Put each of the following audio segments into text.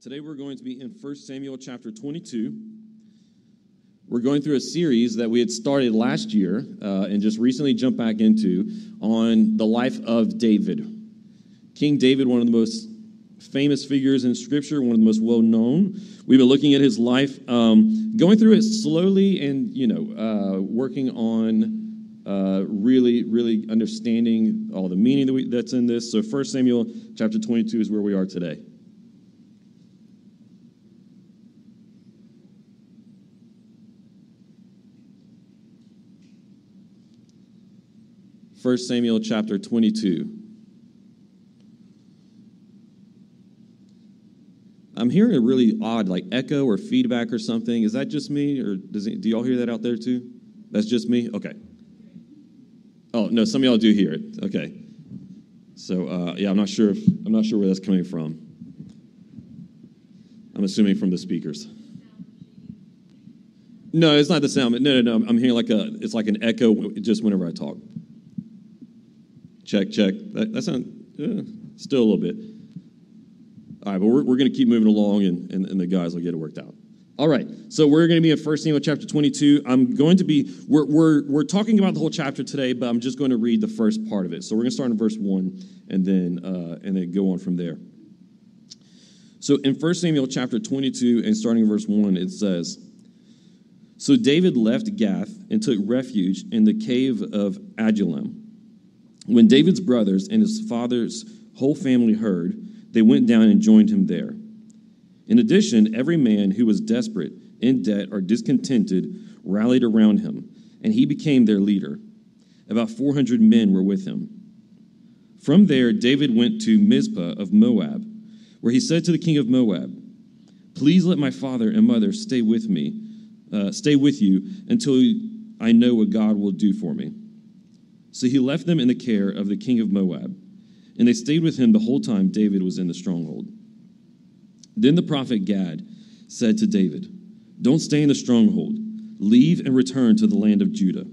Today we're going to be in 1 Samuel chapter 22. We're going through a series that we had started last year uh, and just recently jumped back into on the life of David. King David, one of the most famous figures in Scripture, one of the most well known. We've been looking at his life, um, going through it slowly and, you know, uh, working on uh, really, really understanding all the meaning that we, that's in this. So 1 Samuel chapter 22 is where we are today. 1 Samuel chapter 22. I'm hearing a really odd, like echo or feedback or something. Is that just me, or does it, do y'all hear that out there too? That's just me. Okay. Oh no, some of y'all do hear it. Okay. So uh, yeah, I'm not sure. If, I'm not sure where that's coming from. I'm assuming from the speakers. No, it's not the sound. No, no, no. I'm hearing like a. It's like an echo just whenever I talk. Check, check. That, that sounds uh, still a little bit. All right, but we're, we're going to keep moving along and, and, and the guys will get it worked out. All right, so we're going to be in 1 Samuel chapter 22. I'm going to be, we're, we're, we're talking about the whole chapter today, but I'm just going to read the first part of it. So we're going to start in verse 1 and then, uh, and then go on from there. So in 1 Samuel chapter 22 and starting in verse 1, it says, So David left Gath and took refuge in the cave of Adullam. When David's brothers and his father's whole family heard, they went down and joined him there. In addition, every man who was desperate, in debt, or discontented rallied around him, and he became their leader. About 400 men were with him. From there, David went to Mizpah of Moab, where he said to the king of Moab, Please let my father and mother stay with me, uh, stay with you until I know what God will do for me. So he left them in the care of the king of Moab, and they stayed with him the whole time David was in the stronghold. Then the prophet Gad said to David, Don't stay in the stronghold. Leave and return to the land of Judah.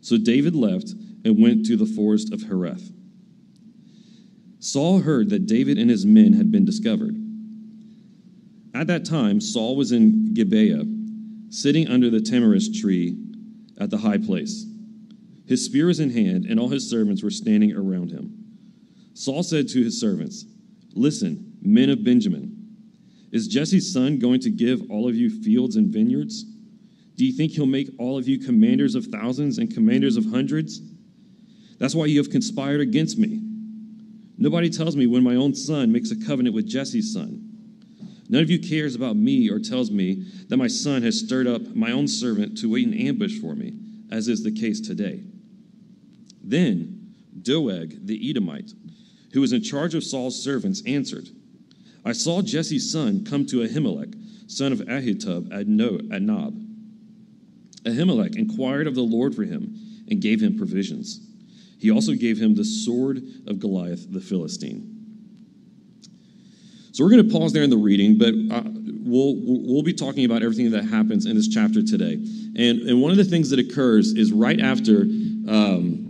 So David left and went to the forest of Hereth. Saul heard that David and his men had been discovered. At that time, Saul was in Gibeah, sitting under the tamarisk tree at the high place. His spear was in hand, and all his servants were standing around him. Saul said to his servants, Listen, men of Benjamin, is Jesse's son going to give all of you fields and vineyards? Do you think he'll make all of you commanders of thousands and commanders of hundreds? That's why you have conspired against me. Nobody tells me when my own son makes a covenant with Jesse's son. None of you cares about me or tells me that my son has stirred up my own servant to wait in ambush for me, as is the case today. Then Doeg the Edomite, who was in charge of Saul's servants, answered, I saw Jesse's son come to Ahimelech, son of Ahitub at, no, at Nob. Ahimelech inquired of the Lord for him and gave him provisions. He also gave him the sword of Goliath the Philistine. So we're going to pause there in the reading, but uh, we'll, we'll be talking about everything that happens in this chapter today. And, and one of the things that occurs is right after um,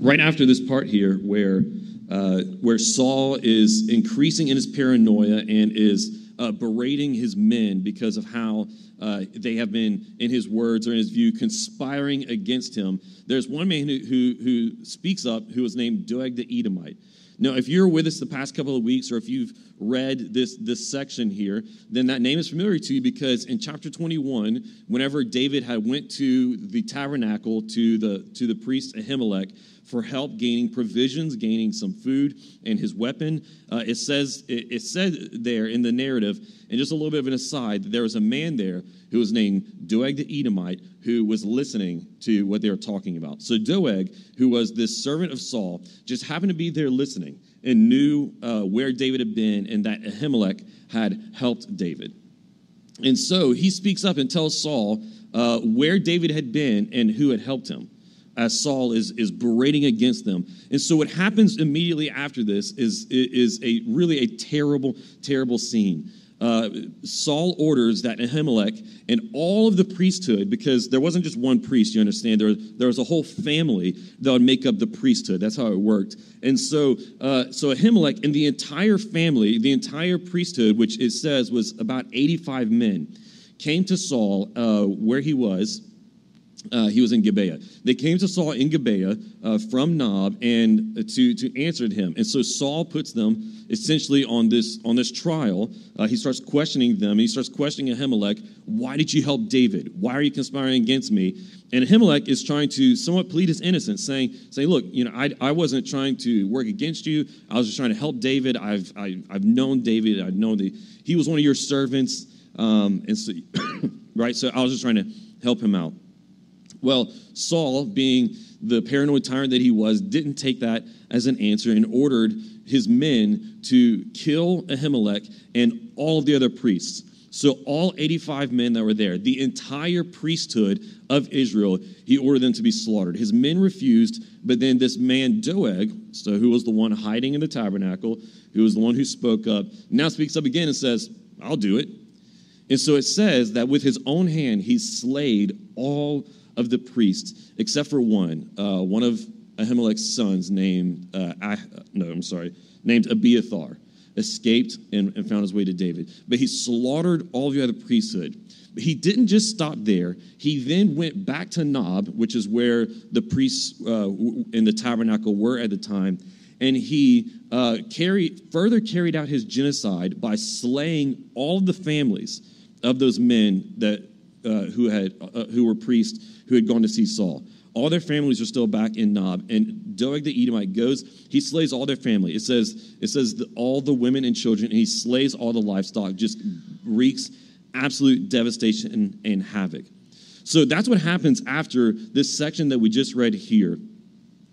right after this part here where, uh, where Saul is increasing in his paranoia and is uh, berating his men because of how uh, they have been, in his words or in his view, conspiring against him. There's one man who, who, who speaks up who is named Doeg the Edomite. Now, if you're with us the past couple of weeks, or if you've read this, this section here, then that name is familiar to you because in chapter 21, whenever David had went to the tabernacle to the to the priest Ahimelech, for help gaining provisions, gaining some food, and his weapon. Uh, it says it, it said there in the narrative, and just a little bit of an aside, that there was a man there who was named Doeg the Edomite who was listening to what they were talking about. So Doeg, who was this servant of Saul, just happened to be there listening and knew uh, where David had been and that Ahimelech had helped David. And so he speaks up and tells Saul uh, where David had been and who had helped him as Saul is, is berating against them. And so what happens immediately after this is, is a really a terrible, terrible scene. uh, Saul orders that Ahimelech and all of the priesthood, because there wasn't just one priest, you understand, there, there was a whole family that would make up the priesthood. That's how it worked. And so, uh, so Ahimelech and the entire family, the entire priesthood, which it says was about 85 men, came to Saul uh, where he was uh, he was in Gibeah. They came to Saul in Gibeah uh, from Nob and to, to answer him. And so Saul puts them essentially on this, on this trial. Uh, he starts questioning them. he starts questioning Ahimelech. Why did you help David? Why are you conspiring against me? And Ahimelech is trying to somewhat plead his innocence, saying, saying Look, you know, I, I wasn't trying to work against you. I was just trying to help David. I've, I, have i have known David. I know that he was one of your servants. Um, and so, right? So I was just trying to help him out. Well, Saul, being the paranoid tyrant that he was, didn't take that as an answer and ordered his men to kill Ahimelech and all the other priests. So, all 85 men that were there, the entire priesthood of Israel, he ordered them to be slaughtered. His men refused, but then this man, Doeg, so who was the one hiding in the tabernacle, who was the one who spoke up, now speaks up again and says, I'll do it. And so it says that with his own hand, he slayed all of the priests, except for one, uh, one of Ahimelech's sons named, uh, no, I'm sorry, named Abiathar, escaped and, and found his way to David. But he slaughtered all of the other priesthood. But he didn't just stop there. He then went back to Nob, which is where the priests uh, in the tabernacle were at the time, and he uh, carried, further carried out his genocide by slaying all of the families of those men that uh, who had uh, who were priests who had gone to see Saul. All their families are still back in Nob, and Doeg the Edomite goes. He slays all their family. It says it says the, all the women and children, and he slays all the livestock. Just wreaks absolute devastation and, and havoc. So that's what happens after this section that we just read here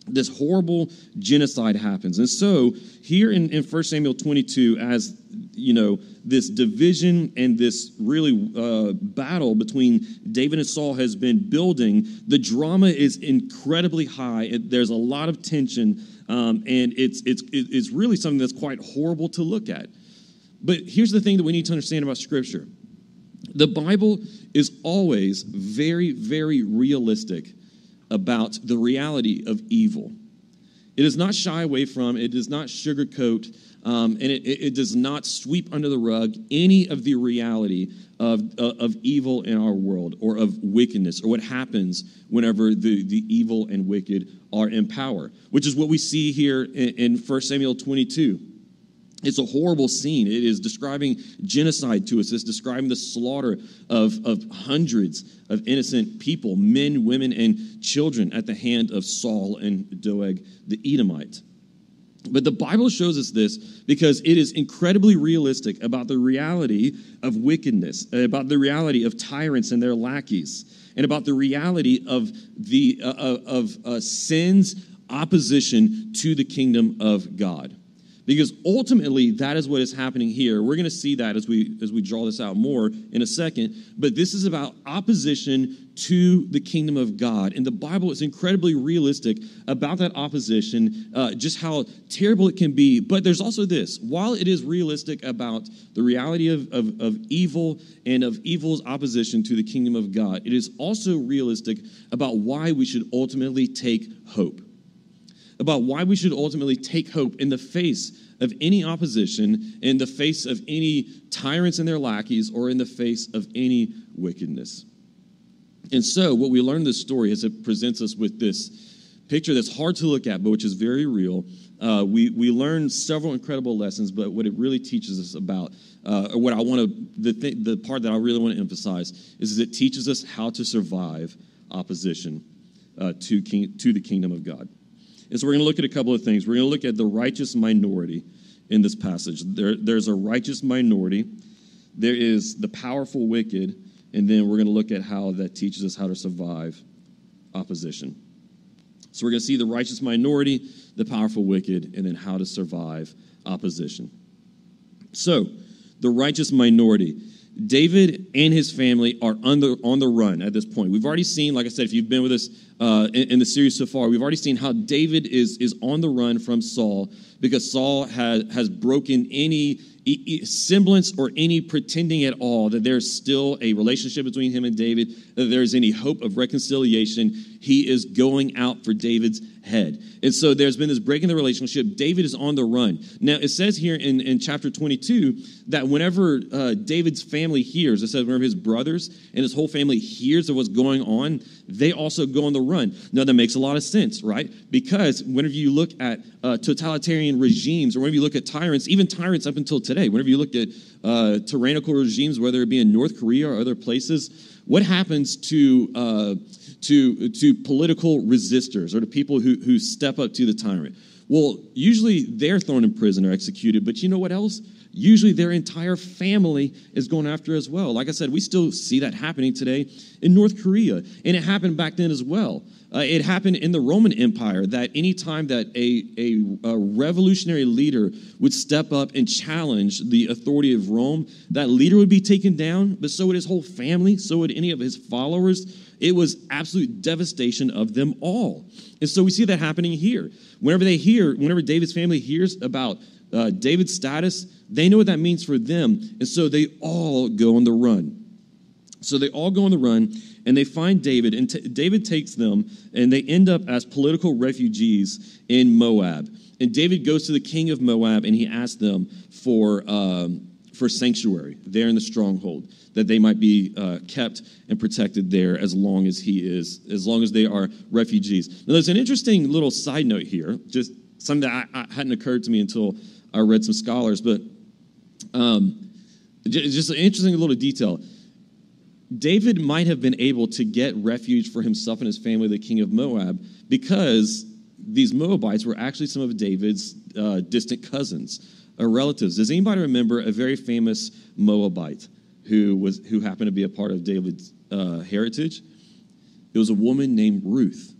this horrible genocide happens. And so, here in, in 1 Samuel 22, as you know, this division and this really uh, battle between David and Saul has been building, the drama is incredibly high. There's a lot of tension, um, and it's, it's, it's really something that's quite horrible to look at. But here's the thing that we need to understand about Scripture the Bible is always very, very realistic about the reality of evil. It does not shy away from, it does not sugarcoat, um, and it, it, does not sweep under the rug any of the reality of, uh, of evil in our world or of wickedness or what happens whenever the, the evil and wicked are in power, which is what we see here in, in 1 Samuel 22. It's a horrible scene. It is describing genocide to us. It's describing the slaughter of, of hundreds of innocent people, men, women, and children at the hand of Saul and Doeg the Edomite. But the Bible shows us this because it is incredibly realistic about the reality of wickedness, about the reality of tyrants and their lackeys, and about the reality of the uh, of uh, sin's opposition to the kingdom of God because ultimately that is what is happening here. We're going to see that as we as we draw this out more in a second. But this is about opposition to the kingdom of god. And the bible is incredibly realistic about that opposition uh, just how terrible it can be. But there's also this. While it is realistic about the reality of, of, of evil and of evil's opposition to the kingdom of god it is also realistic about why we should ultimately take hope about why we should ultimately take hope in the face of any opposition, in the face of any tyrants and their lackeys, or in the face of any wickedness. And so, what we learn in this story is it presents us with this picture that's hard to look at, but which is very real. Uh, we, we learn several incredible lessons, but what it really teaches us about, uh, or what I want to, the, th- the part that I really want to emphasize, is it teaches us how to survive opposition uh, to, king, to the kingdom of God. And so we're going to look at a couple of things. We're going to look at the righteous minority in this passage. There, there's a righteous minority, there is the powerful wicked, and then we're going to look at how that teaches us how to survive opposition. So we're going to see the righteous minority, the powerful wicked, and then how to survive opposition. So, the righteous minority. David and his family are on the, on the run at this point. We've already seen, like I said, if you've been with us uh, in, in, the series so far, we've already seen how David is, is on the run from Saul because Saul has, has broken any semblance or any pretending at all that there's still a relationship between him and David, that there's any hope of reconciliation. He is going out for David's head. And so there's been this break in the relationship. David is on the run. Now, it says here in, in chapter 22 that whenever uh, David's family hears, it says whenever his brothers and his whole family hears of what's going on, they also go on the run. Now, that makes a lot of sense, right? Because whenever you look at uh, totalitarian regimes or whenever you look at tyrants, even tyrants up until today, today. Whenever you look at uh, tyrannical regimes, whether it be in North Korea or other places, what happens to, uh, to, to political resistors or to people who, who step up to the tyrant? Well, usually they're thrown in prison or executed, but you know what else? Usually their entire family is going after as well. Like I said, we still see that happening today in North Korea, and it happened back then as well. Uh, it happened in the Roman Empire that any time that a, a, a, revolutionary leader would step up and challenge the authority of Rome, that leader would be taken down, but so would his whole family, so would any of his followers. It was absolute devastation of them all. And so we see that happening here. Whenever they hear, whenever David's family hears about uh, David's status, they know what that means for them. And so they all go on the run. So they all go on the run and they find David, and t- David takes them, and they end up as political refugees in Moab. And David goes to the king of Moab and he asks them for, um, for sanctuary there in the stronghold, that they might be uh, kept and protected there as long as he is, as long as they are refugees. Now, there's an interesting little side note here, just something that I, I hadn't occurred to me until I read some scholars, but um, just an interesting little detail. David might have been able to get refuge for himself and his family, the king of Moab, because these Moabites were actually some of David's uh, distant cousins or relatives. Does anybody remember a very famous Moabite who was who happened to be a part of David's uh, heritage? It was a woman named Ruth.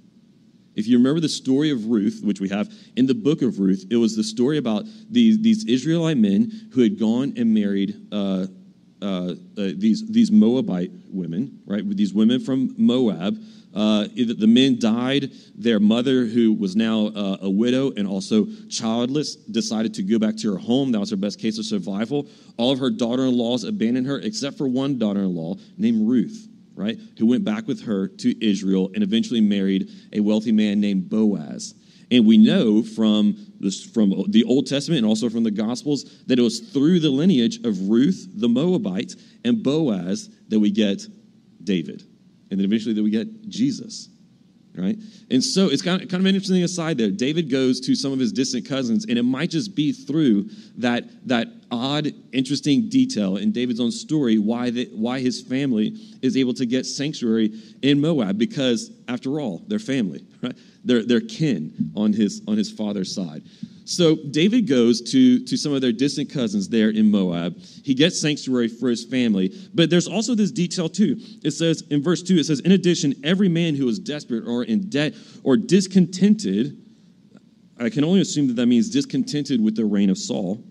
If you remember the story of Ruth, which we have in the book of Ruth, it was the story about these, these Israelite men who had gone and married uh, uh, uh, these, these Moabite women, right? These women from Moab. Uh, the men died. Their mother, who was now uh, a widow and also childless, decided to go back to her home. That was her best case of survival. All of her daughter in laws abandoned her, except for one daughter in law named Ruth, right? Who went back with her to Israel and eventually married a wealthy man named Boaz. And we know from, this, from the Old Testament and also from the Gospels that it was through the lineage of Ruth the Moabite and Boaz that we get David. And then eventually that we get Jesus. Right? And so it's kind of, kind of an interesting aside there. David goes to some of his distant cousins, and it might just be through that, that odd, interesting detail in David's own story why, the, why his family is able to get sanctuary in Moab, because after all, they're family, right? They're, they're kin on his, on his father's side. So David goes to, to some of their distant cousins there in Moab. He gets sanctuary for his family. But there's also this detail too. It says in verse 2, it says, In addition, every man who is desperate or in debt or discontented, I can only assume that that means discontented with the reign of Saul,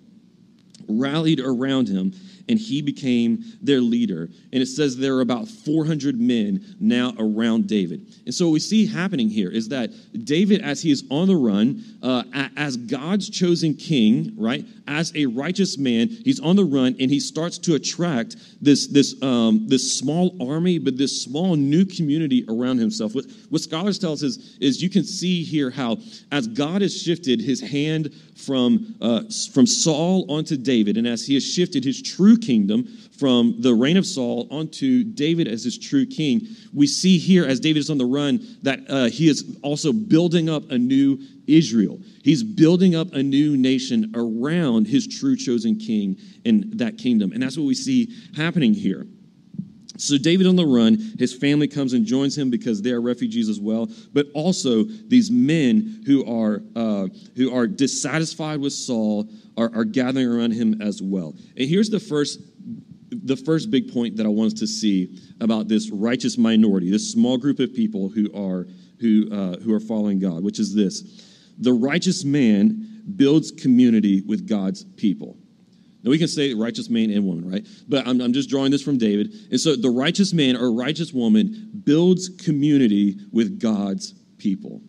rallied around him and he became their leader. And it says there are about 400 men now around David. And so what we see happening here is that David, as he is on the run, uh, as God's chosen king, right, as a righteous man, he's on the run and he starts to attract this, this, um, this small army, but this small new community around himself. What, what scholars tell us is, is you can see here how as God has shifted his hand from, uh, from Saul onto David, and as he has shifted his true kingdom from the reign of Saul onto David as his true king, we see here as David is on the run that uh, he is also building up a new Israel. He's building up a new nation around his true chosen king in that kingdom. And that's what we see happening here. So David on the run, his family comes and joins him because they are refugees as well. But also these men who are uh, who are dissatisfied with Saul are, are gathering around him as well. And here's the first the first big point that I want us to see about this righteous minority, this small group of people who are who uh, who are following God, which is this: the righteous man builds community with God's people. Now we can say righteous man and woman, right? But I'm, I'm just drawing this from David. And so the righteous man or righteous woman builds community with God's people.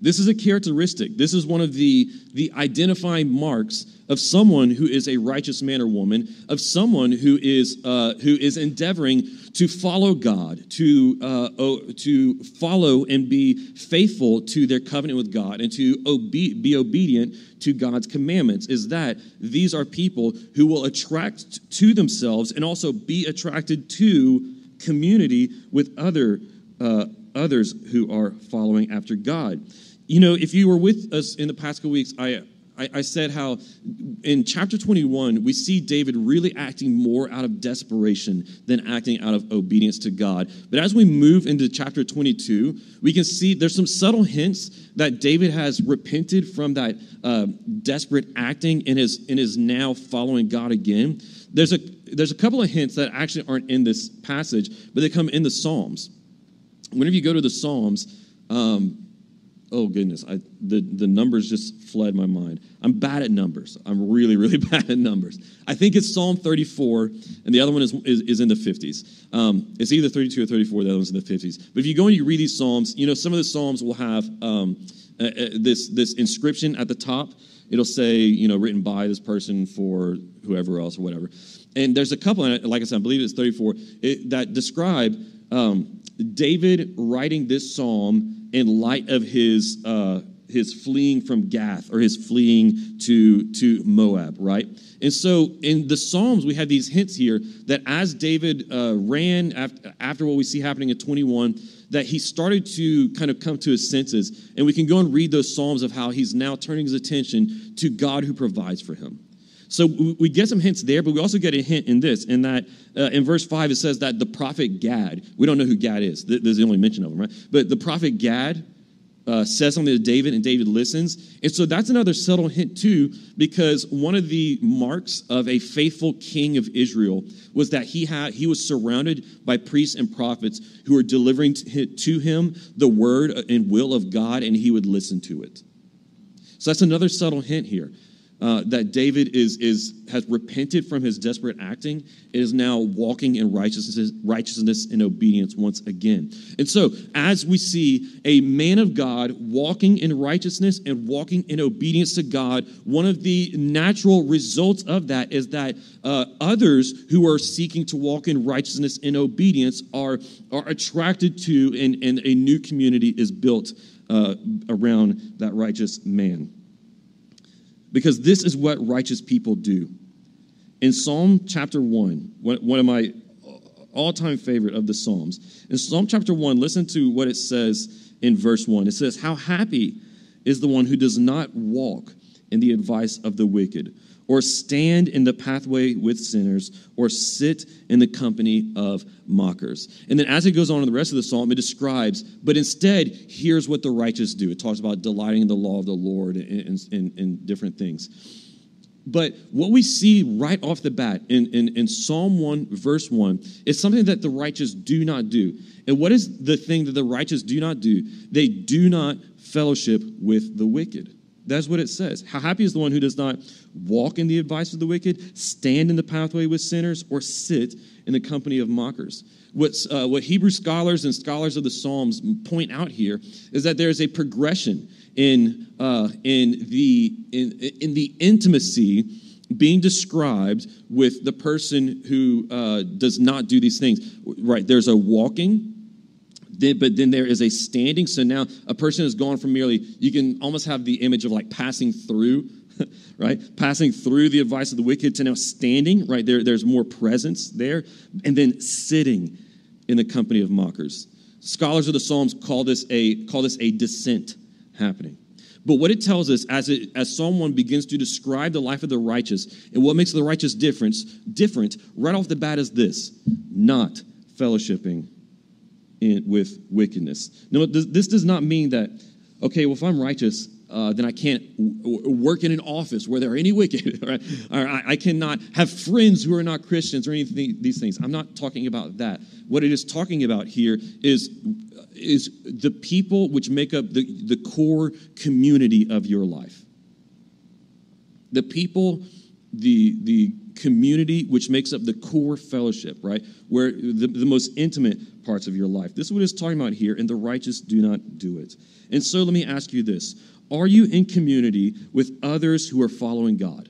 This is a characteristic. This is one of the, the identifying marks of someone who is a righteous man or woman, of someone who is, uh, who is endeavoring to follow God, to, uh, to follow and be faithful to their covenant with God, and to obe- be obedient to God's commandments, is that these are people who will attract to themselves and also be attracted to community with other, uh, others who are following after God. You know, if you were with us in the past couple weeks, I, I, I, said how in chapter 21, we see David really acting more out of desperation than acting out of obedience to God. But as we move into chapter 22, we can see there's some subtle hints that David has repented from that uh, desperate acting and is, and is now following God again. There's a, there's a couple of hints that actually aren't in this passage, but they come in the Psalms. Whenever you go to the Psalms, um, oh goodness, I, the, the numbers just fled my mind. I'm bad at numbers. I'm really, really bad at numbers. I think it's Psalm 34, and the other one is, is, is in the 50s. Um, it's either 32 or 34, the other one's in the 50s. But if you go and you read these Psalms, you know, some of the Psalms will have um, uh, uh, this, this inscription at the top. It'll say, you know, written by this person for whoever else or whatever. And there's a couple, like I said, I believe it's 34, it, that describe um, David writing this psalm in light of his uh, his fleeing from Gath or his fleeing to to Moab, right? And so in the Psalms, we have these hints here that as David uh, ran after, after what we see happening at 21, that he started to kind of come to his senses. And we can go and read those Psalms of how he's now turning his attention to God who provides for him. So we get some hints there, but we also get a hint in this, in that uh, in verse 5 it says that the prophet Gad, we don't know who Gad is, there's the only mention of him, right? But the prophet Gad uh, says something to David, and David listens. And so that's another subtle hint, too, because one of the marks of a faithful king of Israel was that he, had, he was surrounded by priests and prophets who were delivering to him the word and will of God, and he would listen to it. So that's another subtle hint here uh, that David is, is, has repented from his desperate acting and is now walking in righteousness, righteousness and obedience once again. And so, as we see a man of God walking in righteousness and walking in obedience to God, one of the natural results of that is that uh, others who are seeking to walk in righteousness and obedience are, are attracted to, and, and a new community is built uh, around that righteous man because this is what righteous people do. In Psalm chapter 1, one of my all time favorite of the Psalms, in Psalm chapter 1, listen to what it says in verse 1. It says, How happy is the one who does not walk in the advice of the wicked or stand in the pathway with sinners, or sit in the company of mockers. And then as it goes on in the rest of the psalm, it describes, but instead, here's what the righteous do. It talks about delighting in the law of the Lord and, and, and different things. But what we see right off the bat in, in, in Psalm 1, verse 1, is something that the righteous do not do. And what is the thing that the righteous do not do? They do not fellowship with the wicked. That's what it says. How happy is the one who does not walk in the advice of the wicked, stand in the pathway with sinners, or sit in the company of mockers. What's, uh, what Hebrew scholars and scholars of the Psalms point out here is that there is a progression in, uh, in, the, in, in the intimacy being described with the person who uh, does not do these things. Right, there's a walking, then, but then there is a standing. So now a person has gone from merely, you can almost have the image of like passing through, right? Passing through the advice of the wicked to now standing, right? There, there's more presence there. And then sitting in the company of mockers. Scholars of the Psalms call this a, call this a descent happening. But what it tells us as, it, as Psalm 1 begins to describe the life of the righteous and what makes the righteous difference, different right off the bat is this not fellowshipping in, with wickedness. No, this does not mean that, okay, well, if I'm righteous, uh, then I can't w- work in an office where there are any wicked, right? or I, I, cannot have friends who are not Christians or anything these things. I'm not talking about that. What it is talking about here is, is the people which make up the, the core community of your life. The people the, the community which makes up the core fellowship, right? Where the, the most intimate parts of your life. This is what it's talking about here, and the righteous do not do it. And so let me ask you this Are you in community with others who are following God?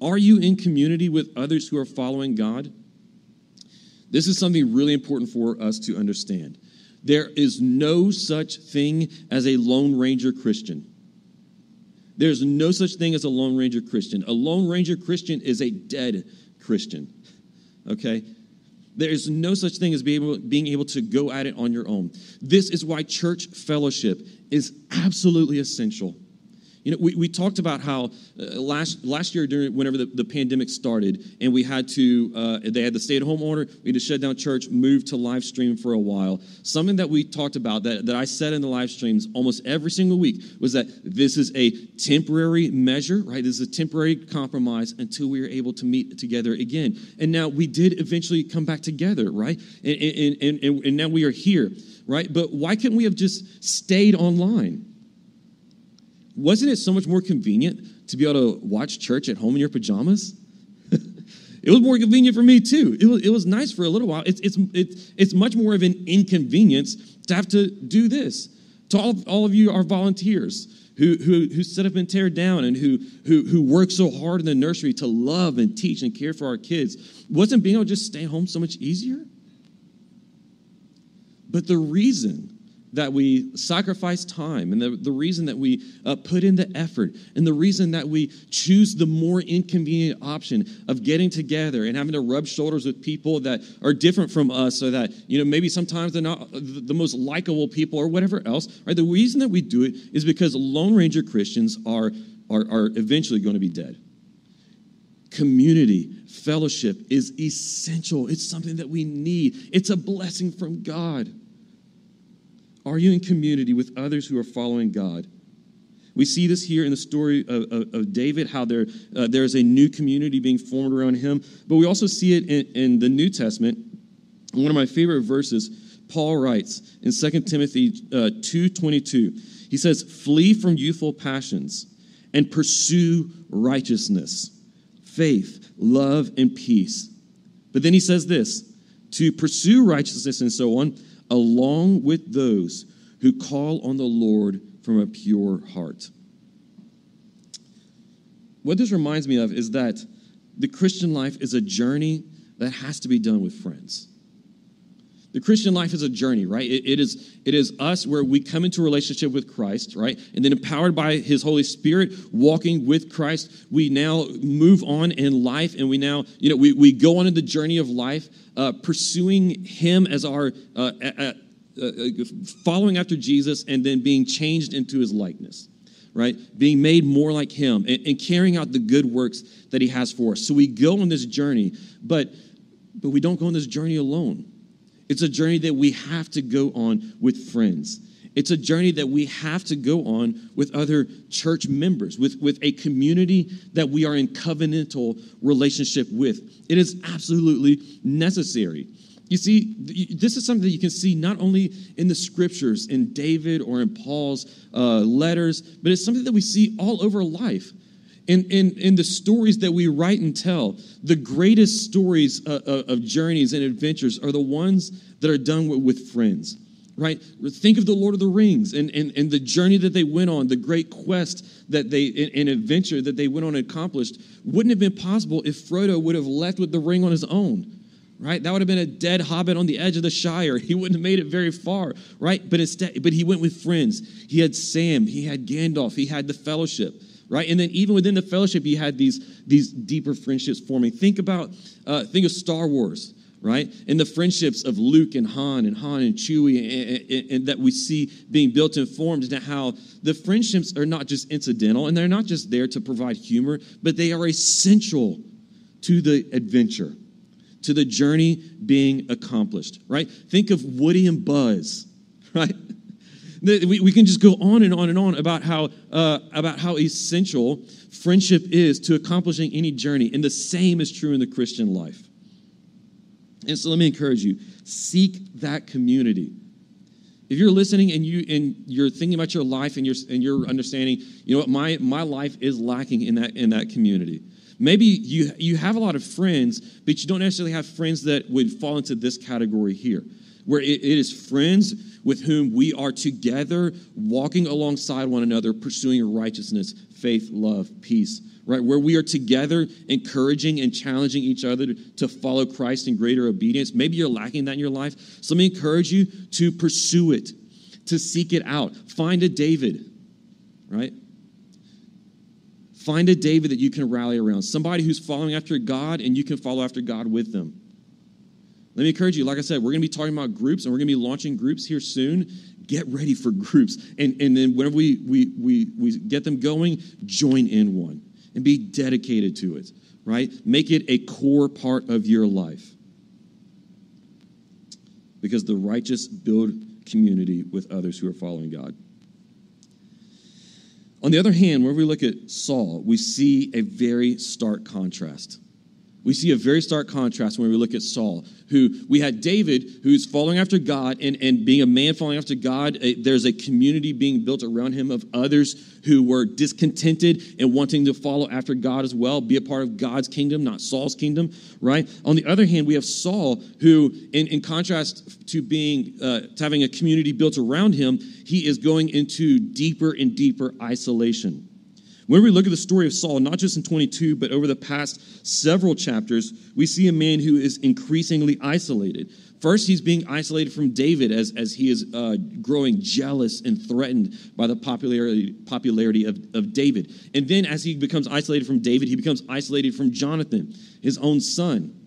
Are you in community with others who are following God? This is something really important for us to understand. There is no such thing as a Lone Ranger Christian. There's no such thing as a Lone Ranger Christian. A Lone Ranger Christian is a dead Christian. Okay? There is no such thing as being able, being able to go at it on your own. This is why church fellowship is absolutely essential. You know, we, we talked about how uh, last last year during whenever the, the pandemic started, and we had to uh, they had the stay at home order. We had to shut down church, move to live stream for a while. Something that we talked about that, that I said in the live streams almost every single week was that this is a temporary measure, right? This is a temporary compromise until we are able to meet together again. And now we did eventually come back together, right? And, and, and, and, and now we are here, right? But why couldn't we have just stayed online? Wasn't it so much more convenient to be able to watch church at home in your pajamas? it was more convenient for me too. It was, it was nice for a little while. It's, it's, it's, it's much more of an inconvenience to have to do this. To all, all of you, our volunteers who, who, who set up and tear down and who, who, who work so hard in the nursery to love and teach and care for our kids, wasn't being able to just stay home so much easier? But the reason that we sacrifice time and the, the reason that we uh, put in the effort and the reason that we choose the more inconvenient option of getting together and having to rub shoulders with people that are different from us so that you know maybe sometimes they're not the most likable people or whatever else right? The reason that we do it is because lone ranger christians are are, are eventually going to be dead. Community fellowship is essential. It's something that we need. It's a blessing from god are you in community with others who are following God? We see this here in the story of, of, of David, how there, uh, there's a new community being formed around him. But we also see it in, in the New Testament. One of my favorite verses, Paul writes in 2 Timothy uh, 2.22, he says, Flee from youthful passions and pursue righteousness, faith, love, and peace. But then he says this, to pursue righteousness and so on, along with those who call on the Lord from a pure heart. What this reminds me of is that the Christian life is a journey that has to be done with friends. The Christian life is a journey, right? It, it, is, it is us where we come into a relationship with Christ, right? And then empowered by His Holy Spirit, walking with Christ, we now move on in life and we now, you know, we, we go on in the journey of life, uh, pursuing Him as our, uh, uh, following after Jesus and then being changed into His likeness right? Being made more like him and, and, carrying out the good works that he has for us. So we go on this journey, but but we don't go on this journey alone. It's a journey that we have to go on with friends. It's a journey that we have to go on with other church members, with, with a community that we are in covenantal relationship with. It is absolutely necessary. You see, this is something that you can see not only in the scriptures, in David or in Paul's uh, letters, but it's something that we see all over life in, in, in the stories that we write and tell, the greatest stories of, uh, uh, of journeys and adventures are the ones that are done with, with friends right? Think of the Lord of the Rings and, and, and the journey that they went on, the great quest that they, an adventure that they went on and accomplished, wouldn't have been possible if Frodo would have left with the ring on his own, right? That would have been a dead hobbit on the edge of the Shire. He wouldn't have made it very far, right? But instead, but he went with friends. He had Sam, he had Gandalf, he had the fellowship right? And then even within the fellowship, you had these, these deeper friendships forming. Think about, uh, think of Star Wars, right? And the friendships of Luke and Han and Han and Chewie and, and, and, that we see being built and formed and how the friendships are not just incidental and they're not just there to provide humor, but they are essential to the adventure, to the journey being accomplished, right? Think of Woody and Buzz, right? We, can just go on and on and on about how, uh, about how essential friendship is to accomplishing any journey. And the same is true in the Christian life. And so let me encourage you seek that community. If you're listening and you and you're thinking about your life and you're and you're understanding, you know what, my my life is lacking in that in that community. Maybe you you have a lot of friends, but you don't necessarily have friends that would fall into this category here, where it, it is friends with whom we are together, walking alongside one another, pursuing righteousness, faith, love, peace, right? Where we are together encouraging and challenging each other to, follow Christ in greater obedience. Maybe you're lacking that in your life. So let me encourage you to pursue it, to seek it out. Find a David, right? Find a David that you can rally around, somebody who's following after God and you can follow after God with them. Let me encourage you, like I said, we're going to be talking about groups and we're going to be launching groups here soon. Get ready for groups. And, and then whenever we, we, we, we get them going, join in one and be dedicated to it, right? Make it a core part of your life. Because the righteous build community with others who are following God. On the other hand, whenever we look at Saul, we see a very stark contrast. We see a very stark contrast when we look at Saul, who we had David, who's following after God and, and being a man following after God. A, there's a community being built around him of others who were discontented and wanting to follow after God as well, be a part of God's kingdom, not Saul's kingdom, right? On the other hand, we have Saul, who, in, in contrast to being uh, to having a community built around him, he is going into deeper and deeper isolation. When we look at the story of Saul, not just in 22, but over the past several chapters, we see a man who is increasingly isolated. First, he's being isolated from David as, as he is uh, growing jealous and threatened by the popularity, popularity of, of David. And then, as he becomes isolated from David, he becomes isolated from Jonathan, his own son.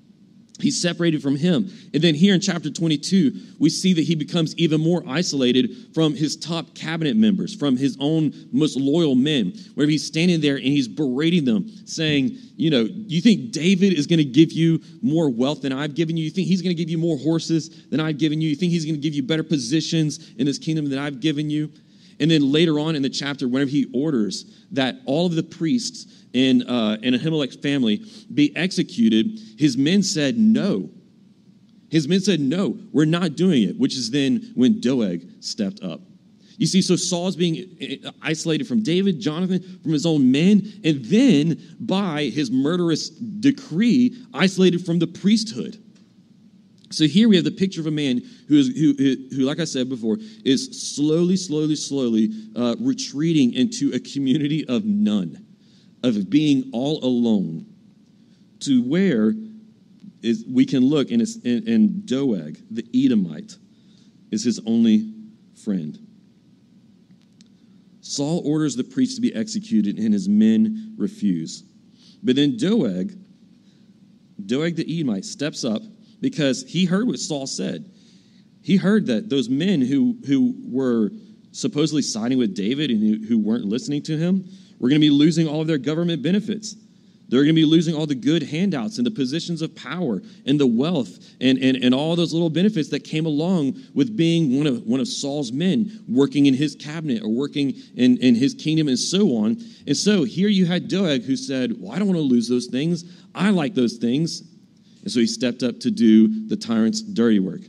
He's separated from him. And then here in chapter 22, we see that he becomes even more isolated from his top cabinet members, from his own most loyal men, where he's standing there and he's berating them, saying, You know, you think David is going to give you more wealth than I've given you? You think he's going to give you more horses than I've given you? You think he's going to give you better positions in this kingdom than I've given you? And then later on in the chapter, whenever he orders that all of the priests in, uh, in Ahimelech's family be executed, his men said no. His men said, No, we're not doing it, which is then when Doeg stepped up. You see, so Saul's being uh, isolated from David, Jonathan, from his own men, and then by his murderous decree, isolated from the priesthood. So here we have the picture of a man who is who, who like I said before, is slowly, slowly, slowly uh, retreating into a community of none, of being all alone, to where is we can look and, and, and Doeg, the Edomite, is his only friend. Saul orders the priest to be executed, and his men refuse. But then Doeg, Doeg the Edomite, steps up because he heard what Saul said. He heard that those men who, who were supposedly siding with David and who, who weren't listening to him were going to be losing all of their government benefits. They're going to be losing all the good handouts and the positions of power and the wealth and, and, and all those little benefits that came along with being one of, one of Saul's men working in his cabinet or working in, in his kingdom and so on. And so here you had Doeg who said, Well, I don't want to lose those things. I like those things. And so he stepped up to do the tyrant's dirty work.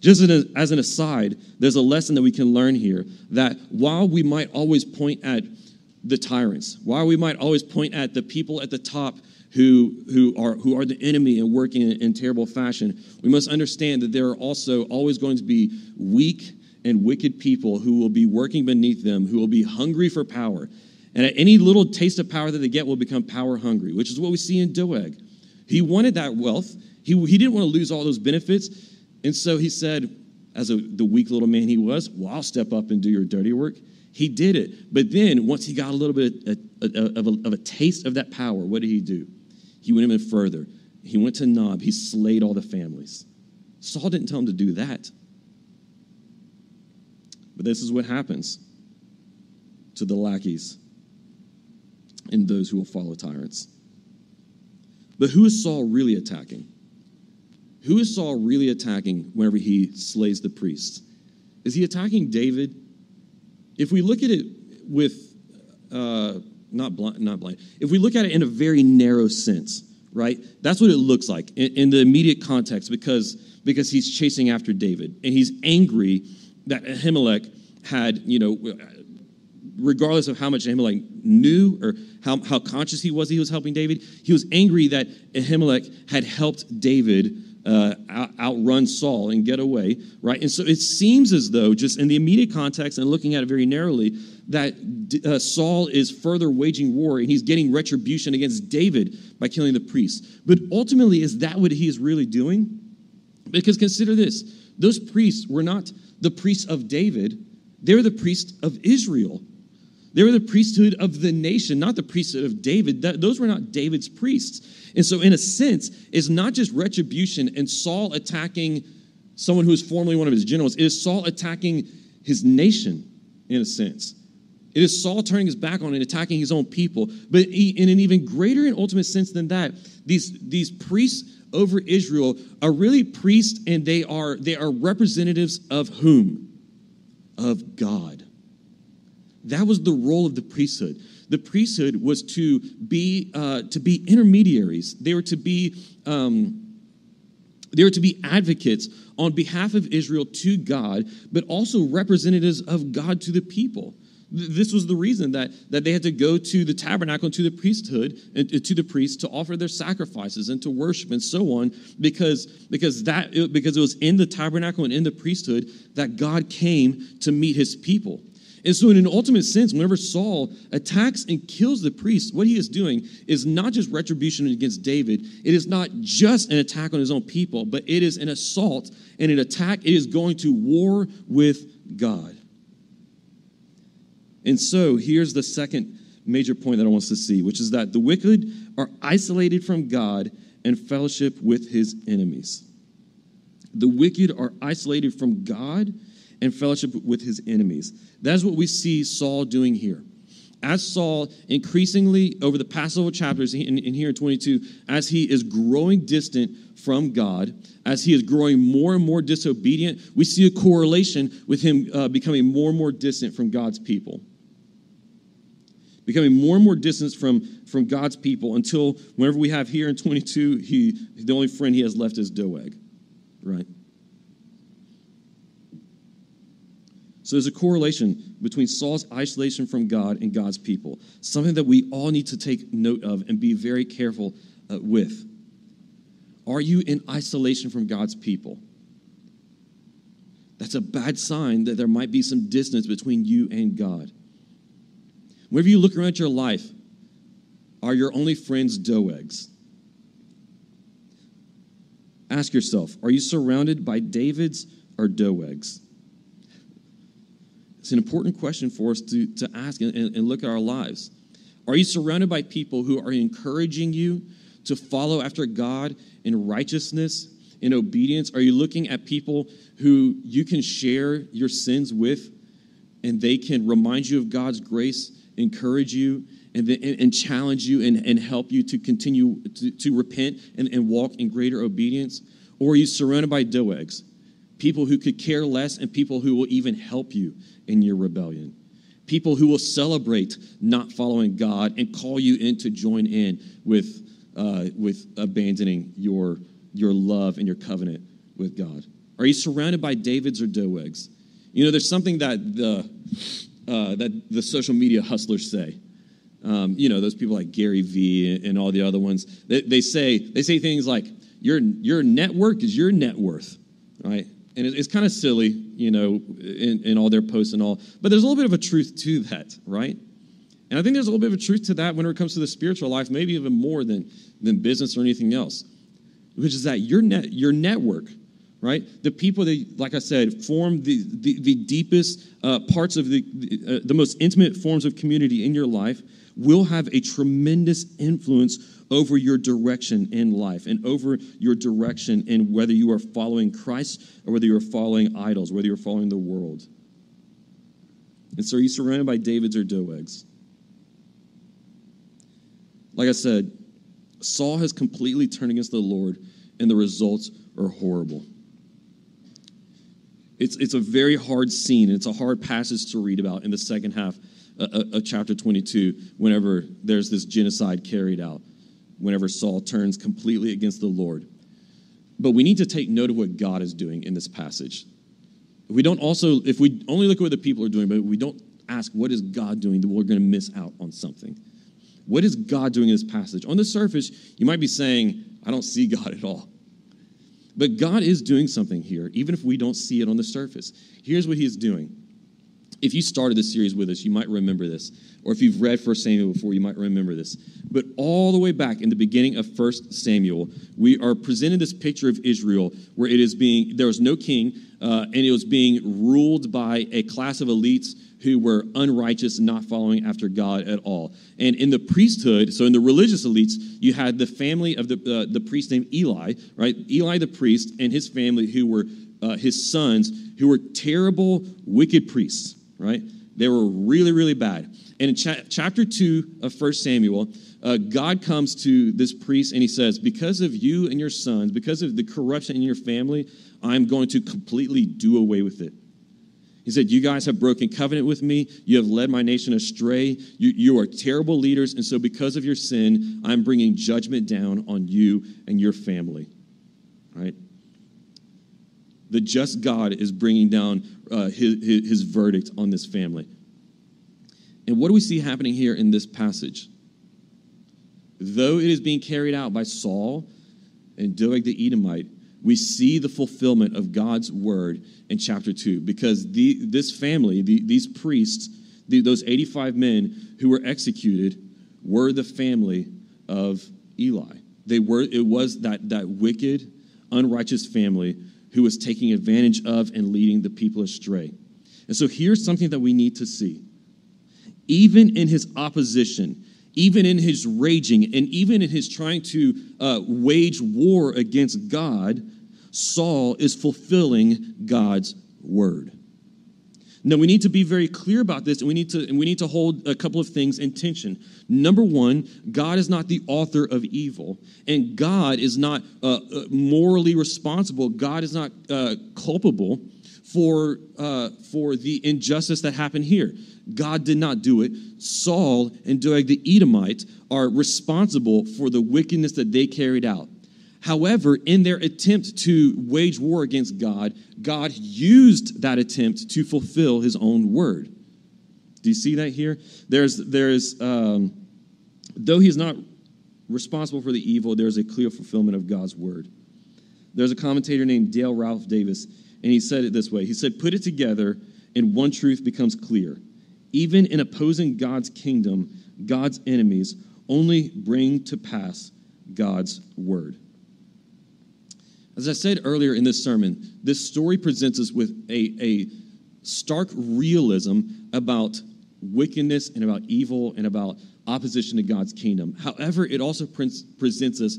Just as an aside, there's a lesson that we can learn here that while we might always point at the tyrants, while we might always point at the people at the top who, who, are, who are the enemy and working in, in terrible fashion, we must understand that there are also always going to be weak and wicked people who will be working beneath them, who will be hungry for power. And at any little taste of power that they get will become power hungry, which is what we see in Doeg. He wanted that wealth. He, he didn't want to lose all those benefits. And so he said, as a, the weak little man he was, well, I'll step up and do your dirty work. He did it. But then, once he got a little bit of a, of a, of a taste of that power, what did he do? He went even further. He went to Nob. He slayed all the families. Saul didn't tell him to do that. But this is what happens to the lackeys and those who will follow tyrants. But who is Saul really attacking? Who is Saul really attacking whenever he slays the priests? Is he attacking David? If we look at it with, uh, not, blind, not blind, if we look at it in a very narrow sense, right? That's what it looks like in, in the immediate context because, because he's chasing after David and he's angry that Ahimelech had, you know, regardless of how much Ahimelech knew or how, how conscious he was he was helping David, he was angry that Ahimelech had helped David uh, outrun Saul and get away, right? And so it seems as though, just in the immediate context and looking at it very narrowly, that uh, Saul is further waging war and he's getting retribution against David by killing the priests. But ultimately, is that what he is really doing? Because consider this those priests were not the priests of David, they're the priests of Israel. They were the priesthood of the nation, not the priesthood of David. Those were not David's priests. And so, in a sense, it's not just retribution and Saul attacking someone who was formerly one of his generals, it is Saul attacking his nation, in a sense. It is Saul turning his back on and attacking his own people. But in an even greater and ultimate sense than that, these, these priests over Israel are really priests and they are, they are representatives of whom? Of God. That was the role of the priesthood. The priesthood was to be uh, to be intermediaries. They were to be um, they were to be advocates on behalf of Israel to God, but also representatives of God to the people. This was the reason that, that they had to go to the tabernacle and to the priesthood and to the priests to offer their sacrifices and to worship and so on, because, because, that, because it was in the tabernacle and in the priesthood that God came to meet his people. And so, in an ultimate sense, whenever Saul attacks and kills the priest, what he is doing is not just retribution against David. It is not just an attack on his own people, but it is an assault and an attack. It is going to war with God. And so, here's the second major point that I want us to see, which is that the wicked are isolated from God and fellowship with his enemies. The wicked are isolated from God and fellowship with his enemies. That's what we see Saul doing here. As Saul increasingly, over the past several chapters in, in here in 22, as he is growing distant from God, as he is growing more and more disobedient, we see a correlation with him uh, becoming more and more distant from God's people. Becoming more and more distant from, from God's people until whenever we have here in 22, he, the only friend he has left is Doeg, right? So there's a correlation between Saul's isolation from God and God's people, something that we all need to take note of and be very careful uh, with. Are you in isolation from God's people? That's a bad sign that there might be some distance between you and God. Whenever you look around your life, are your only friends Doegs? Ask yourself, are you surrounded by Davids or Doegs? It's an important question for us to, to ask and, and look at our lives. Are you surrounded by people who are encouraging you to follow after God in righteousness, in obedience? Are you looking at people who you can share your sins with and they can remind you of God's grace, encourage you, and, and, and challenge you and, and help you to continue to, to repent and, and walk in greater obedience? Or are you surrounded by Doegs, people who could care less and people who will even help you in your rebellion. People who will celebrate not following God and call you in to join in with, uh, with abandoning your, your love and your covenant with God. Are you surrounded by Davids or Doegs? You know, there's something that the, uh, that the social media hustlers say. Um, you know, those people like Gary Vee and all the other ones. They, they, say they say things like, "Your your network is your net worth," right? And it's kind of silly, you know, in, in all their posts and all. But there's a little bit of a truth to that, right? And I think there's a little bit of a truth to that when it comes to the spiritual life, maybe even more than, than business or anything else, which is that your, net, your network, right? The people that, like I said, form the, the, the deepest uh, parts of the, the, uh, the most intimate forms of community in your life will have a tremendous influence over your direction in life and over your direction in whether you are following Christ or whether you're following idols, whether you're following the world. And so, are you surrounded by Davids or Doegs? Like I said, Saul has completely turned against the Lord, and the results are horrible. It's, it's a very hard scene, and it's a hard passage to read about in the second half uh, uh, of chapter 22 whenever there's this genocide carried out whenever Saul turns completely against the Lord. But we need to take note of what God is doing in this passage. If we don't also, if we only look at what the people are doing, but we don't ask what is God doing, then we're going to miss out on something. What is God doing in this passage? On the surface, you might be saying, I don't see God at all. But God is doing something here, even if we don't see it on the surface. Here's what He is doing. If you started this series with us, you might remember this. Or if you've read 1 Samuel before, you might remember this. But all the way back in the beginning of 1 Samuel, we are presented this picture of Israel where it is being, there was no king, uh, and it was being ruled by a class of elites who were unrighteous, not following after God at all. And in the priesthood, so in the religious elites, you had the family of the, uh, the priest named Eli, right? Eli the priest and his family, who were uh, his sons, who were terrible, wicked priests, right? They were really, really bad. And in cha- chapter 2 of 1 Samuel, uh, God comes to this priest and he says, Because of you and your sons, because of the corruption in your family, I'm going to completely do away with it. He said, You guys have broken covenant with me. You have led my nation astray. You, you are terrible leaders. And so, because of your sin, I'm bringing judgment down on you and your family. Right? The just God is bringing down uh, his, his, verdict on this family. And what do we see happening here in this passage? Though it is being carried out by Saul and Doeg the Edomite, we see the fulfillment of God's word in chapter 2 because the, this family, the, these priests, the, those 85 men who were executed were the family of Eli. They were, it was that, that wicked, unrighteous family who was taking advantage of and leading the people astray. And so here's something that we need to see. Even in his opposition, even in his raging, and even in his trying to uh, wage war against God, Saul is fulfilling God's word. Now we need to be very clear about this, and we need to and we need to hold a couple of things in tension. Number one, God is not the author of evil, and God is not uh, uh morally responsible. God is not uh, culpable for uh, for the injustice that happened here. God did not do it. Saul and Doeg the Edomite are responsible for the wickedness that they carried out. However, in their attempt to wage war against God, God used that attempt to fulfill his own word. Do you see that here? There's, there's um, though he's not responsible for the evil, there's a clear fulfillment of God's word. There's a commentator named Dale Ralph Davis, and he said it this way He said, Put it together, and one truth becomes clear. Even in opposing God's kingdom, God's enemies only bring to pass God's word. As I said earlier in this sermon, this story presents us with a, a stark realism about wickedness and about evil and about opposition to God's kingdom. However, it also pre- presents us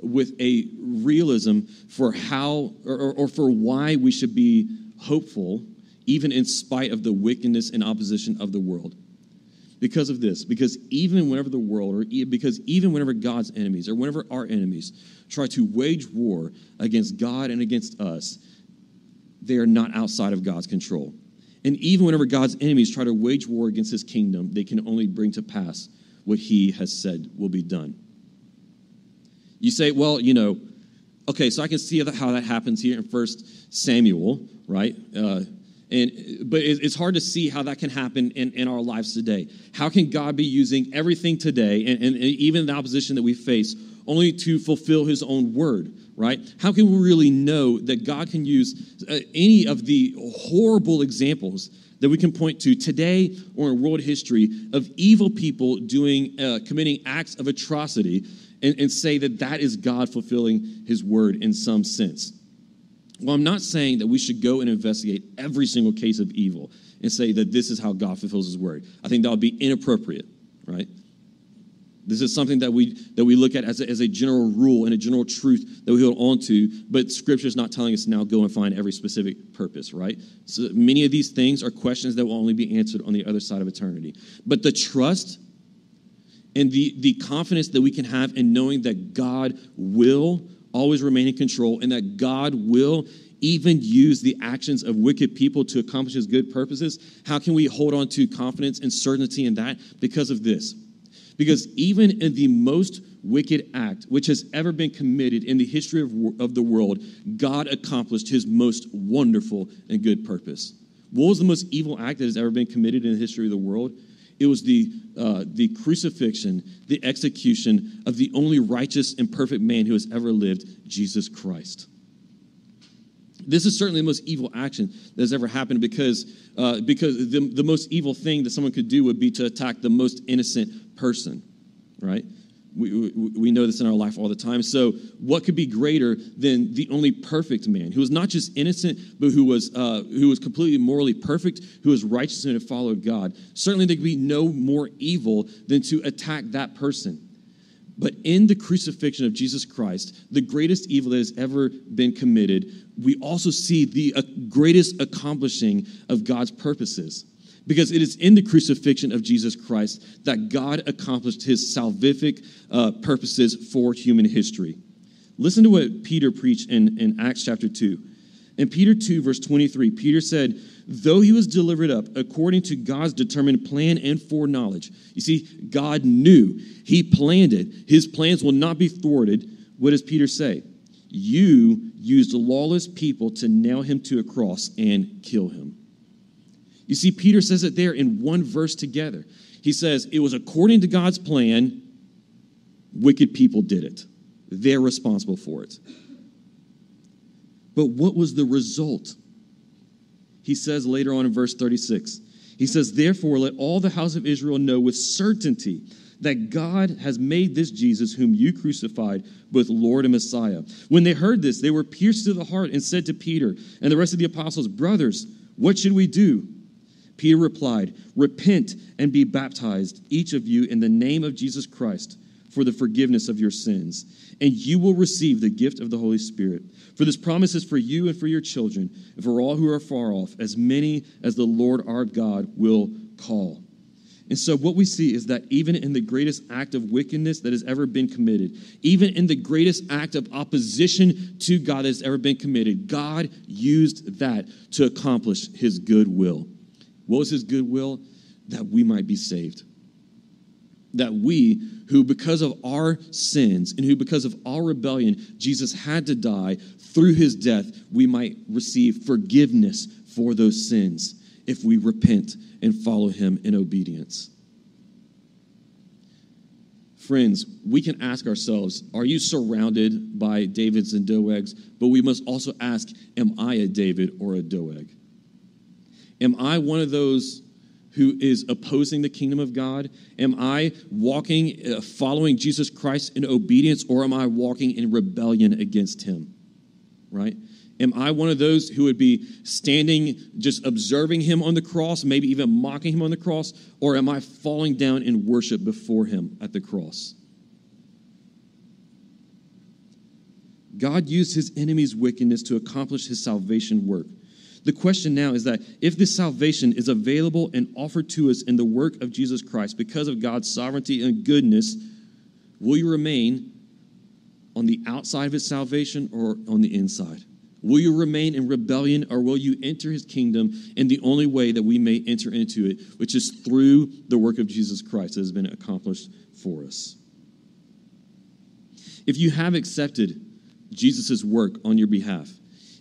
with a realism for how or, or for why we should be hopeful, even in spite of the wickedness and opposition of the world because of this. Because even whenever the world, or because even whenever God's enemies, or whenever our enemies try to wage war against God and against us, they are not outside of God's control. And even whenever God's enemies try to wage war against his kingdom, they can only bring to pass what he has said will be done. You say, well, you know, okay, so I can see how that happens here in First Samuel, right? Uh, and, but it's hard to see how that can happen in, in our lives today. How can God be using everything today, and, and even the opposition that we face, only to fulfill his own word, right? How can we really know that God can use uh, any of the horrible examples that we can point to today or in world history of evil people doing, uh, committing acts of atrocity and, and say that that is God fulfilling his word in some sense? Well, I'm not saying that we should go and investigate every single case of evil and say that this is how God fulfills his word. I think that would be inappropriate, right? This is something that we that we look at as a, as a general rule and a general truth that we hold on to, but Scripture is not telling us now go and find every specific purpose, right? So many of these things are questions that will only be answered on the other side of eternity. But the trust and the, the confidence that we can have in knowing that God will always remain in control and that God will even use the actions of wicked people to accomplish his good purposes? How can we hold on to confidence and certainty in that? Because of this. Because even in the most wicked act which has ever been committed in the history of, of the world, God accomplished his most wonderful and good purpose. What was the most evil act that has ever been committed in the history of the world? It was the, uh, the crucifixion, the execution of the only righteous and perfect man who has ever lived, Jesus Christ. This is certainly the most evil action that has ever happened because, uh, because the, the most evil thing that someone could do would be to attack the most innocent person, right? We, we, know this in our life all the time. So, what could be greater than the only perfect man who was not just innocent, but who was, uh, who was completely morally perfect, who was righteous and had followed God? Certainly, there could be no more evil than to attack that person. But in the crucifixion of Jesus Christ, the greatest evil that has ever been committed, we also see the uh, greatest accomplishing of God's purposes. Because it is in the crucifixion of Jesus Christ that God accomplished his salvific uh, purposes for human history. Listen to what Peter preached in, in Acts chapter 2. In Peter 2, verse 23, Peter said, Though he was delivered up according to God's determined plan and foreknowledge. You see, God knew, he planned it. His plans will not be thwarted. What does Peter say? You used lawless people to nail him to a cross and kill him. You see, Peter says it there in one verse together. He says, It was according to God's plan, wicked people did it. They're responsible for it. But what was the result? He says later on in verse 36, he says, Therefore, let all the house of Israel know with certainty that God has made this Jesus, whom you crucified, both Lord and Messiah. When they heard this, they were pierced to the heart and said to Peter and the rest of the apostles, Brothers, what should we do? Peter replied, Repent and be baptized, each of you, in the name of Jesus Christ for the forgiveness of your sins, and you will receive the gift of the Holy Spirit. For this promise is for you and for your children, and for all who are far off, as many as the Lord our God will call. And so, what we see is that even in the greatest act of wickedness that has ever been committed, even in the greatest act of opposition to God that has ever been committed, God used that to accomplish his good will. What was his goodwill? That we might be saved that we, who because of our sins and who because of our rebellion, Jesus had to die, through his death, we might receive forgiveness for those sins if we repent and follow him in obedience. Friends, we can ask ourselves, are you surrounded by Davids and Doegs? But we must also ask, am I a David or a Doeg? Am I one of those who is opposing the kingdom of God? Am I walking, uh, following Jesus Christ in obedience, or am I walking in rebellion against him? Right? Am I one of those who would be standing, just observing him on the cross, maybe even mocking him on the cross, or am I falling down in worship before him at the cross? God used his enemy's wickedness to accomplish his salvation work. The question now is that if this salvation is available and offered to us in the work of Jesus Christ because of God's sovereignty and goodness, will you remain on the outside of his salvation or on the inside? Will you remain in rebellion or will you enter his kingdom in the only way that we may enter into it, which is through the work of Jesus Christ that has been accomplished for us? If you have accepted Jesus' work on your behalf,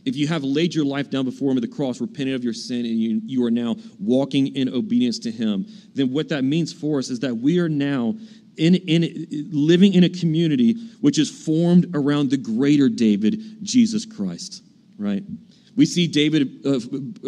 if you have laid your life down before him at the cross, repented of your sin, and you, you are now walking in obedience to him, then what that means for us is that we are now in, in living in a community which is formed around the greater David, Jesus Christ, right? We see David uh,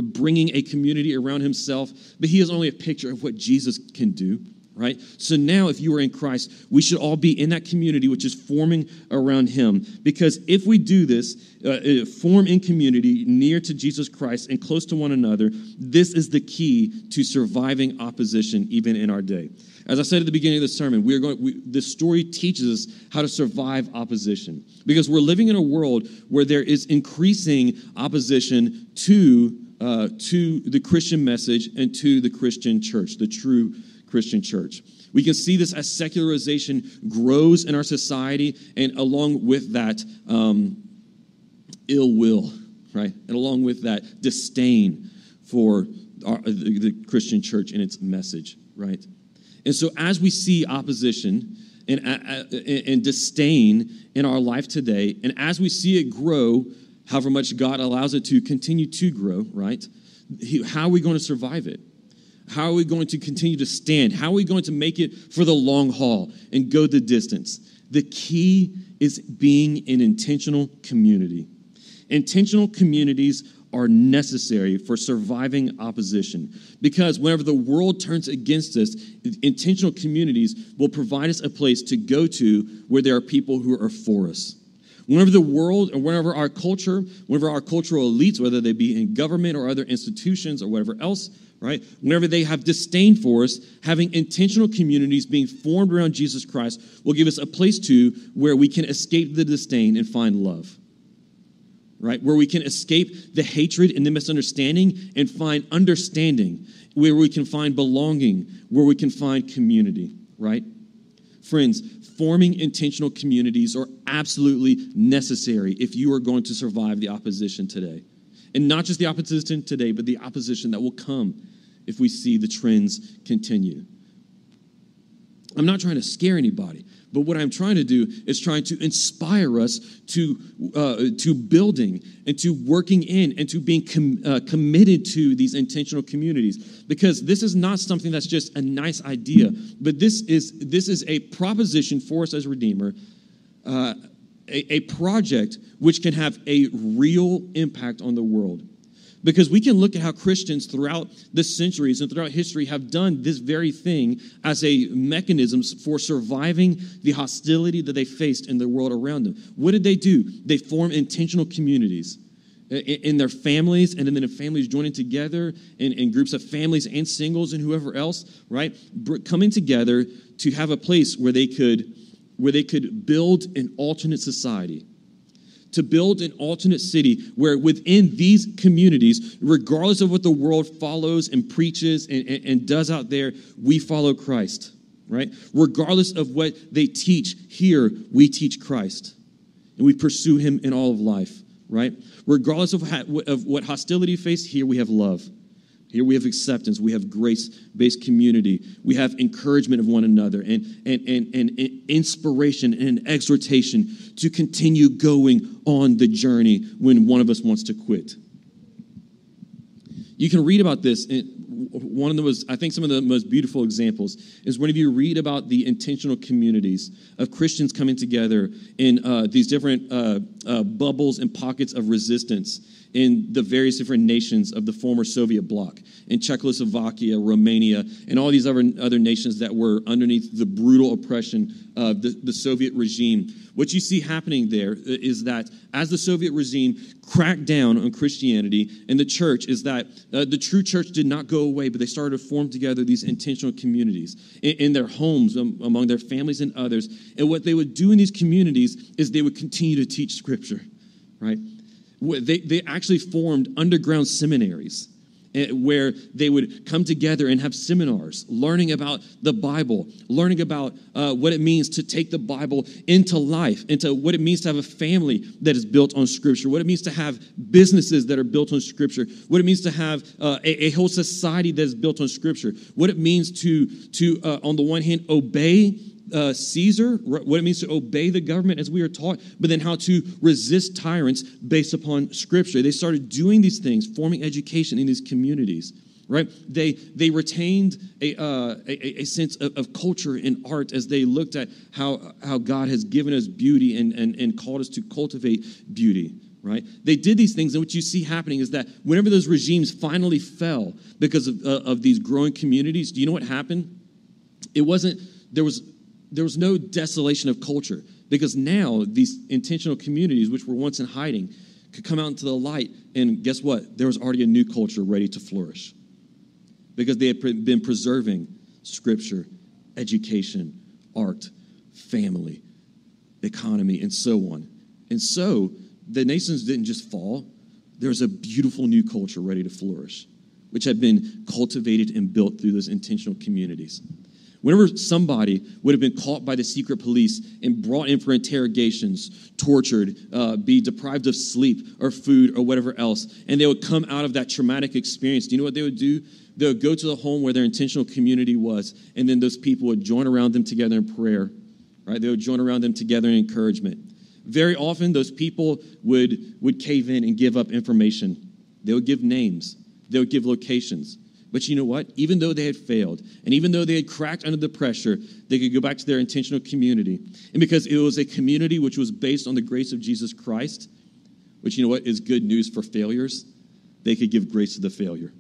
bringing a community around himself, but he is only a picture of what Jesus can do right? So now, if you are in Christ, we should all be in that community which is forming around Him. Because if we do this, uh, uh, form in community near to Jesus Christ and close to one another, this is the key to surviving opposition even in our day. As I said at the beginning of the sermon, we are going. We, this story teaches us how to survive opposition because we're living in a world where there is increasing opposition to uh, to the Christian message and to the Christian church, the true Christian church. We can see this as secularization grows in our society, and along with that, um, ill will, right? And along with that, disdain for our, the, the Christian church and its message, right? And so, as we see opposition and, uh, uh, and disdain in our life today, and as we see it grow, however much God allows it to continue to grow, right? How are we going to survive it? How are we going to continue to stand? How are we going to make it for the long haul and go the distance? The key is being an intentional community. Intentional communities are necessary for surviving opposition because whenever the world turns against us, intentional communities will provide us a place to go to where there are people who are for us. Whenever the world or whenever our culture, whenever our cultural elites, whether they be in government or other institutions or whatever else, right? Whenever they have disdain for us, having intentional communities being formed around Jesus Christ will give us a place to where we can escape the disdain and find love. Right? Where we can escape the hatred and the misunderstanding and find understanding, where we can find belonging, where we can find community, right? Friends, forming intentional communities are absolutely necessary if you are going to survive the opposition today. And not just the opposition today, but the opposition that will come if we see the trends continue. I'm not trying to scare anybody, but what I'm trying to do is trying to inspire us to, uh, to building and to working in and to being com- uh, committed to these intentional communities. Because this is not something that's just a nice idea, but this is, this is a proposition for us as Redeemer, uh, a, a project which can have a real impact on the world. Because we can look at how Christians throughout the centuries and throughout history have done this very thing as a mechanism for surviving the hostility that they faced in the world around them. What did they do? They formed intentional communities uh, in their families and then in families joining together in, in groups of families and singles and whoever else, right? Coming together to have a place where they could where they could build an alternate society to build an alternate city where within these communities, regardless of what the world follows and preaches and, and, and does out there, we follow Christ, right? Regardless of what they teach here, we teach Christ and we pursue him in all of life, right? Regardless of, of what hostility faced, here we have love. Here we have acceptance, we have grace based community, we have encouragement of one another, and, and, and, and inspiration and exhortation to continue going on the journey when one of us wants to quit. You can read about this. In, one of the most, I think, some of the most beautiful examples is when you read about the intentional communities of Christians coming together in uh, these different uh, uh, bubbles and pockets of resistance in the various different nations of the former Soviet bloc, in Czechoslovakia, Romania, and all these other, other nations that were underneath the brutal oppression of the, the Soviet regime. What you see happening there is that as the Soviet regime cracked down on Christianity and the church, is that uh, the true church did not go away, but they started to form together these intentional communities in, in their homes, um, among their families and others. And what they would do in these communities is they would continue to teach Scripture, right? They, they actually formed underground seminaries eh, where they would come together and have seminars learning about the Bible, learning about uh, what it means to take the Bible into life, into what it means to have a family that is built on Scripture, what it means to have businesses that are built on Scripture, what it means to have uh, a, a, whole society that is built on Scripture, what it means to, to uh, on the one hand, obey uh, Caesar, what it means to obey the government as we are taught, but then how to resist tyrants based upon Scripture. They started doing these things, forming education in these communities. Right? They they retained a, uh, a, a, sense of, of, culture and art as they looked at how, how God has given us beauty and, and, and called us to cultivate beauty right? They did these things, and what you see happening is that whenever those regimes finally fell because of, uh, of these growing communities, do you know what happened? It wasn't, there was there was no desolation of culture because now these intentional communities, which were once in hiding, could come out into the light. And guess what? There was already a new culture ready to flourish because they had been preserving scripture, education, art, family, economy, and so on. And so the nations didn't just fall, there was a beautiful new culture ready to flourish, which had been cultivated and built through those intentional communities. Whenever somebody would have been caught by the secret police and brought in for interrogations, tortured, uh, be deprived of sleep or food or whatever else, and they would come out of that traumatic experience, do you know what they would do? They would go to the home where their intentional community was, and then those people would join around them together in prayer, right? They would join around them together in encouragement. Very often, those people would, would cave in and give up information. They would give names, they would give locations. But you know what? Even though they had failed, and even though they had cracked under the pressure, they could go back to their intentional community. And because it was a community which was based on the grace of Jesus Christ, which you know what is good news for failures, they could give grace to the failure.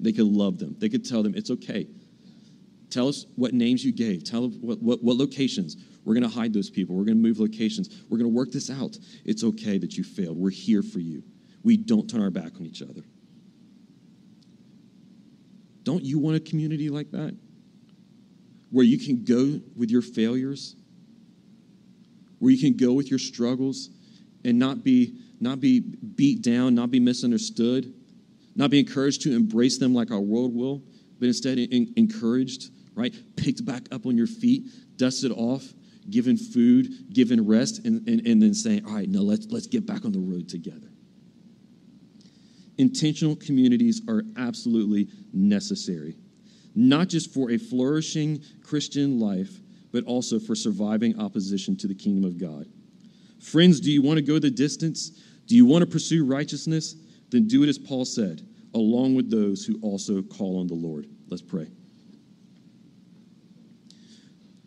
They could love them. They could tell them, it's okay. Tell us what names you gave. Tell what, what, what locations. We're going to hide those people. We're going to move locations. We're going to work this out. It's okay that you failed. We're here for you. We don't turn our back on each other. Don't you want a community like that? Where you can go with your failures, where you can go with your struggles and not be, not be beat down, not be misunderstood, not be encouraged to embrace them like our world will, but instead in, encouraged, right? Picked back up on your feet, dusted off, given food, given rest, and, and, and then saying, all right, now let's, let's get back on the road together intentional communities are absolutely necessary, not just for a flourishing Christian life, but also for surviving opposition to the kingdom of God. Friends, do you want to go the distance? Do you want to pursue righteousness? Then do it as Paul said, along with those who also call on the Lord. Let's pray.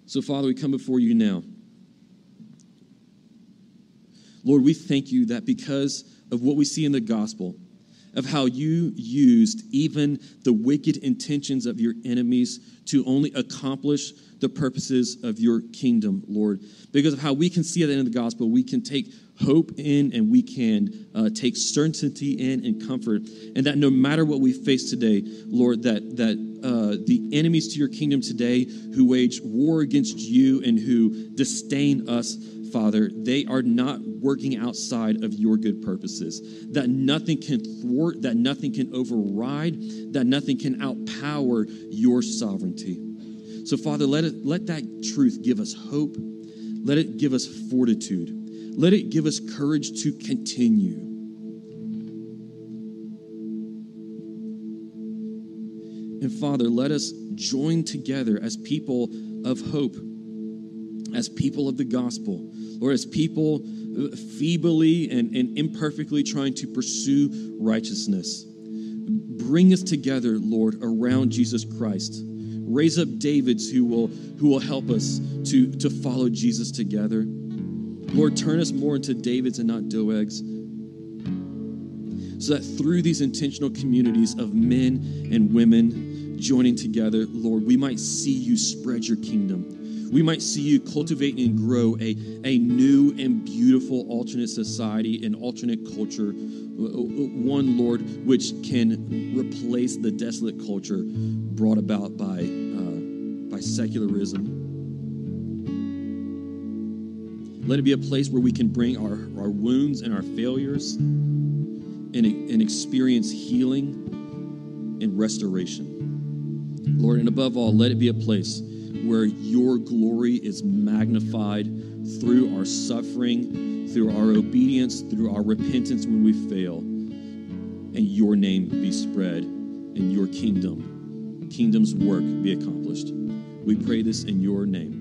So, Father, we come before you now. Lord, we thank you that because of what we see in the gospel, of how you used even the wicked intentions of your enemies to only accomplish the purposes of your kingdom, Lord. Because of how we can see at the end of the gospel, we can take hope in and we can uh, take certainty in and comfort. And that no matter what we face today, Lord, that, that uh, the enemies to your kingdom today who wage war against you and who disdain us, Father, they are not working outside of your good purposes. That nothing can thwart, that nothing can override, that nothing can outpower your sovereignty. So, Father, let, it, let that truth give us hope. Let it give us fortitude. Let it give us courage to continue. And Father, let us join together as people of hope as people of the gospel, or as people feebly and, and imperfectly trying to pursue righteousness. Bring us together, Lord, around Jesus Christ. Raise up Davids who will, who will help us to, to follow Jesus together. Lord, turn us more into Davids and not Doegs. So that through these intentional communities of men and women joining together, Lord, we might see you spread your kingdom we might see you cultivate and grow a, a new and beautiful alternate society and alternate culture, one, Lord, which can replace the desolate culture brought about by, uh, by secularism. Let it be a place where we can bring our, our wounds and our failures and, and experience healing and restoration. Lord, and above all, let it be a place where your glory is magnified through our suffering, through our obedience, through our repentance when we fail, and your name be spread and your kingdom, kingdom's work be accomplished. We pray this in your name.